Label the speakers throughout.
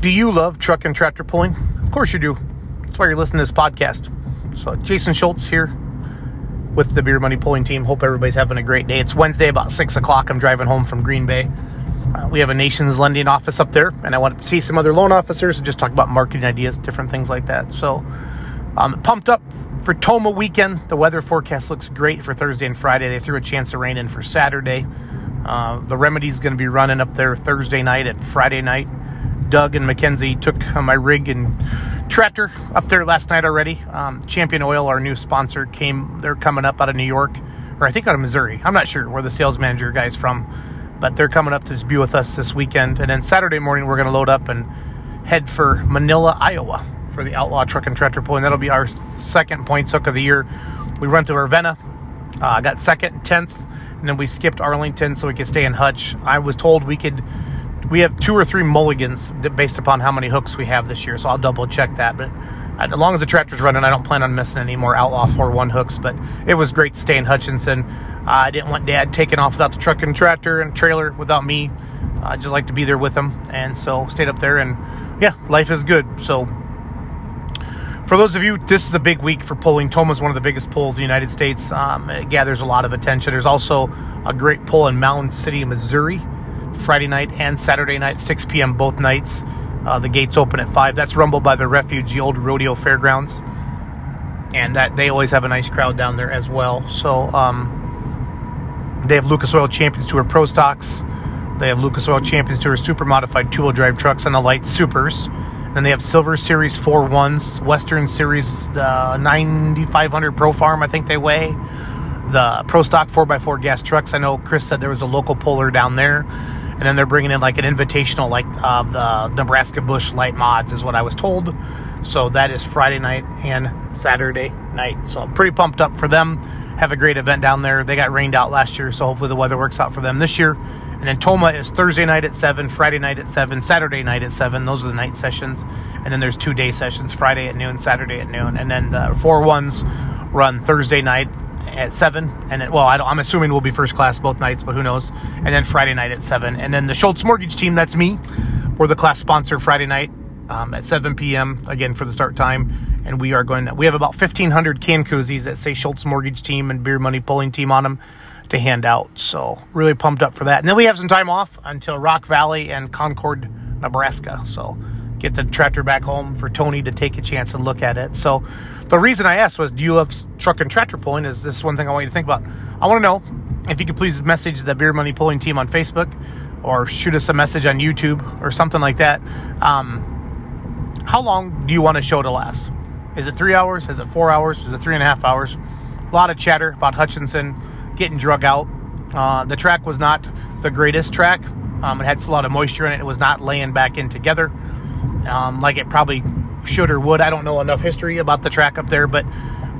Speaker 1: Do you love truck and tractor pulling? Of course you do. That's why you're listening to this podcast. So, Jason Schultz here with the Beer Money Pulling Team. Hope everybody's having a great day. It's Wednesday, about 6 o'clock. I'm driving home from Green Bay. Uh, we have a Nations lending office up there, and I want to see some other loan officers and just talk about marketing ideas, different things like that. So, um, pumped up for Tomah weekend. The weather forecast looks great for Thursday and Friday. They threw a chance of rain in for Saturday. Uh, the is going to be running up there Thursday night and Friday night. Doug and Mackenzie took uh, my rig and tractor up there last night already. Um, Champion Oil, our new sponsor, came. They're coming up out of New York, or I think out of Missouri. I'm not sure where the sales manager guy's from, but they're coming up to be with us this weekend. And then Saturday morning, we're going to load up and head for Manilla, Iowa for the Outlaw Truck and Tractor Pull, and That'll be our second points hook of the year. We run to Ravenna, uh, got second and tenth, and then we skipped Arlington so we could stay in Hutch. I was told we could we have two or three mulligans based upon how many hooks we have this year. So I'll double check that. But as long as the tractor's running, I don't plan on missing any more Outlaw 4-1 hooks. But it was great to stay in Hutchinson. Uh, I didn't want Dad taking off without the truck and tractor and trailer without me. I just like to be there with him, and so stayed up there. And yeah, life is good. So for those of you, this is a big week for pulling. Tomah's one of the biggest pulls in the United States. Um, it gathers a lot of attention. There's also a great pull in Mound City, Missouri Friday night and Saturday night, 6 p.m. both nights. Uh, the gates open at 5. That's Rumble by the Refuge, the old rodeo fairgrounds. And that they always have a nice crowd down there as well. So um, they have Lucas Oil Champions Tour Pro Stocks. They have Lucas Oil Champions Tour Super Modified two wheel drive trucks and the light supers. Then they have Silver Series 4 ones, Western Series uh, 9500 Pro Farm, I think they weigh. The Pro Stock 4x4 gas trucks. I know Chris said there was a local puller down there and then they're bringing in like an invitational like uh, the Nebraska Bush Light Mods is what I was told. So that is Friday night and Saturday night. So I'm pretty pumped up for them. Have a great event down there. They got rained out last year, so hopefully the weather works out for them this year. And then Tomah is Thursday night at 7, Friday night at 7, Saturday night at 7. Those are the night sessions. And then there's two day sessions, Friday at noon, Saturday at noon. And then the four ones run Thursday night at seven, and then, well, I am assuming we'll be first class both nights, but who knows? And then Friday night at seven, and then the Schultz Mortgage Team, that's me. We're the class sponsor Friday night um, at 7 p.m. again for the start time, and we are going. To, we have about 1,500 can koozies that say Schultz Mortgage Team and Beer Money Pulling Team on them to hand out. So really pumped up for that. And then we have some time off until Rock Valley and Concord, Nebraska. So get the tractor back home for Tony to take a chance and look at it. So the reason I asked was, do you love truck and tractor pulling? Is this one thing I want you to think about? I want to know if you could please message the Beer Money Pulling Team on Facebook or shoot us a message on YouTube or something like that. Um, how long do you want a show to last? Is it three hours? Is it four hours? Is it three and a half hours? A lot of chatter about Hutchinson getting drug out. Uh, the track was not the greatest track. Um, it had a lot of moisture in it. It was not laying back in together um, like it probably should or would. I don't know enough history about the track up there, but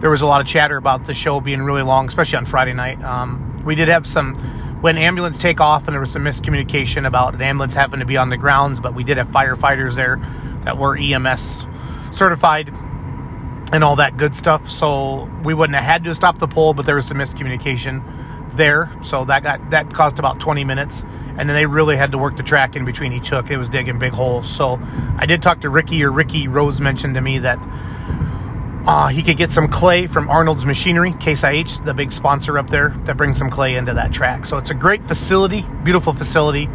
Speaker 1: there was a lot of chatter about the show being really long, especially on Friday night. Um, we did have some when ambulance take off, and there was some miscommunication about an ambulance having to be on the grounds, but we did have firefighters there that were EMS certified and all that good stuff. So we wouldn't have had to stop the pull, but there was some miscommunication there. So that got that cost about 20 minutes and then they really had to work the track in between each hook. It was digging big holes. So I did talk to Ricky, or Ricky Rose mentioned to me that uh, he could get some clay from Arnold's Machinery, Case IH, the big sponsor up there, that brings some clay into that track. So it's a great facility, beautiful facility.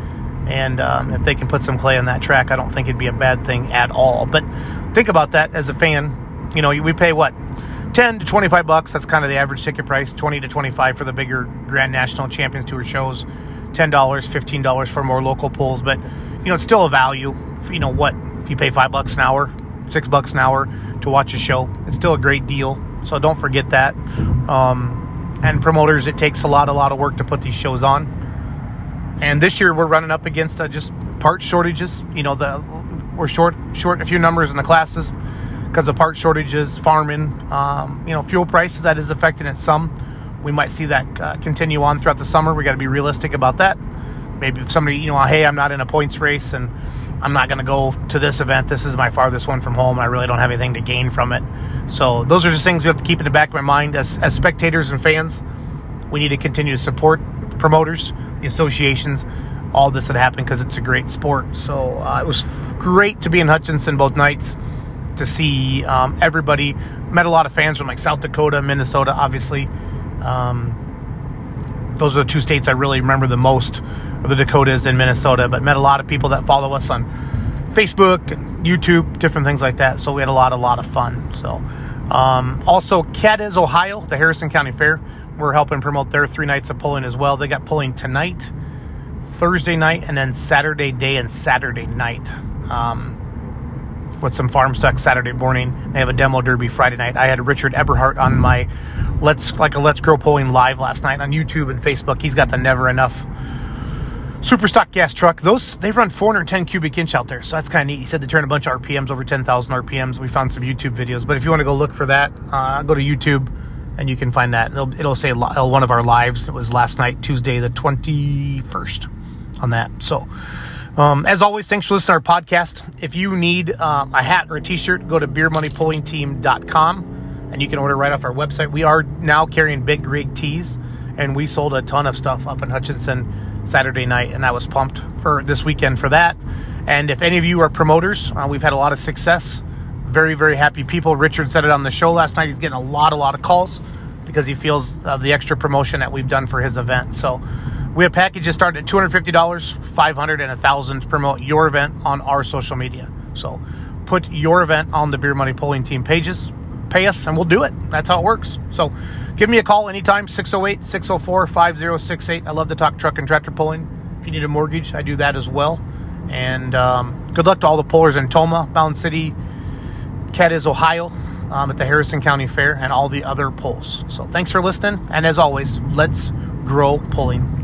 Speaker 1: And um, if they can put some clay on that track, I don't think it'd be a bad thing at all. But think about that as a fan. You know, we pay what? 10 to 25 bucks. That's kind of the average ticket price. 20 to 25 for the bigger Grand National Champions Tour shows ten dollars, fifteen dollars for more local pulls, but you know it's still a value. You know what? If you pay five bucks an hour, six bucks an hour to watch a show, it's still a great deal. So don't forget that. Um, and promoters, it takes a lot, a lot of work to put these shows on. And this year we're running up against uh, just part shortages. You know, the we're short short a few numbers in the classes because of part shortages, farming, um, you know, fuel prices that is affecting it some we might see that uh, continue on throughout the summer. We got to be realistic about that. Maybe if somebody, you know, hey, I'm not in a points race and I'm not going to go to this event. This is my farthest one from home. I really don't have anything to gain from it. So those are just things we have to keep in the back of my mind as, as spectators and fans. We need to continue to support promoters, the associations, all this that happened because it's a great sport. So uh, it was f- great to be in Hutchinson both nights to see um, everybody. Met a lot of fans from like South Dakota, Minnesota, obviously. Um, those are the two states I really remember the most, the Dakotas and Minnesota. But met a lot of people that follow us on Facebook, YouTube, different things like that. So we had a lot, a lot of fun. So um, also, Cadiz, Ohio, the Harrison County Fair. We're helping promote their three nights of pulling as well. They got pulling tonight, Thursday night, and then Saturday day and Saturday night. Um, with some farm stock Saturday morning. They have a demo derby Friday night. I had Richard Eberhart on my Let's like a Let's Grow Pulling live last night on YouTube and Facebook. He's got the Never Enough super stock gas truck. Those they run 410 cubic inch out there, so that's kind of neat. He said they turn a bunch of RPMs over 10,000 RPMs. We found some YouTube videos, but if you want to go look for that, uh, go to YouTube and you can find that. It'll, it'll say one of our lives. It was last night, Tuesday the 21st, on that. So. Um, as always, thanks for listening to our podcast. If you need uh, a hat or a t-shirt, go to beermoneypullingteam.com and you can order right off our website. We are now carrying big rig tees and we sold a ton of stuff up in Hutchinson Saturday night and I was pumped for this weekend for that. And if any of you are promoters, uh, we've had a lot of success. Very, very happy people. Richard said it on the show last night. He's getting a lot, a lot of calls because he feels of the extra promotion that we've done for his event. So we have packages starting at $250, $500, and 1000 to promote your event on our social media. So put your event on the Beer Money Pulling Team pages, pay us, and we'll do it. That's how it works. So give me a call anytime, 608 604 5068. I love to talk truck and tractor pulling. If you need a mortgage, I do that as well. And um, good luck to all the pullers in Tomah, Mound City, Cadiz, Ohio, um, at the Harrison County Fair, and all the other pulls. So thanks for listening. And as always, let's grow pulling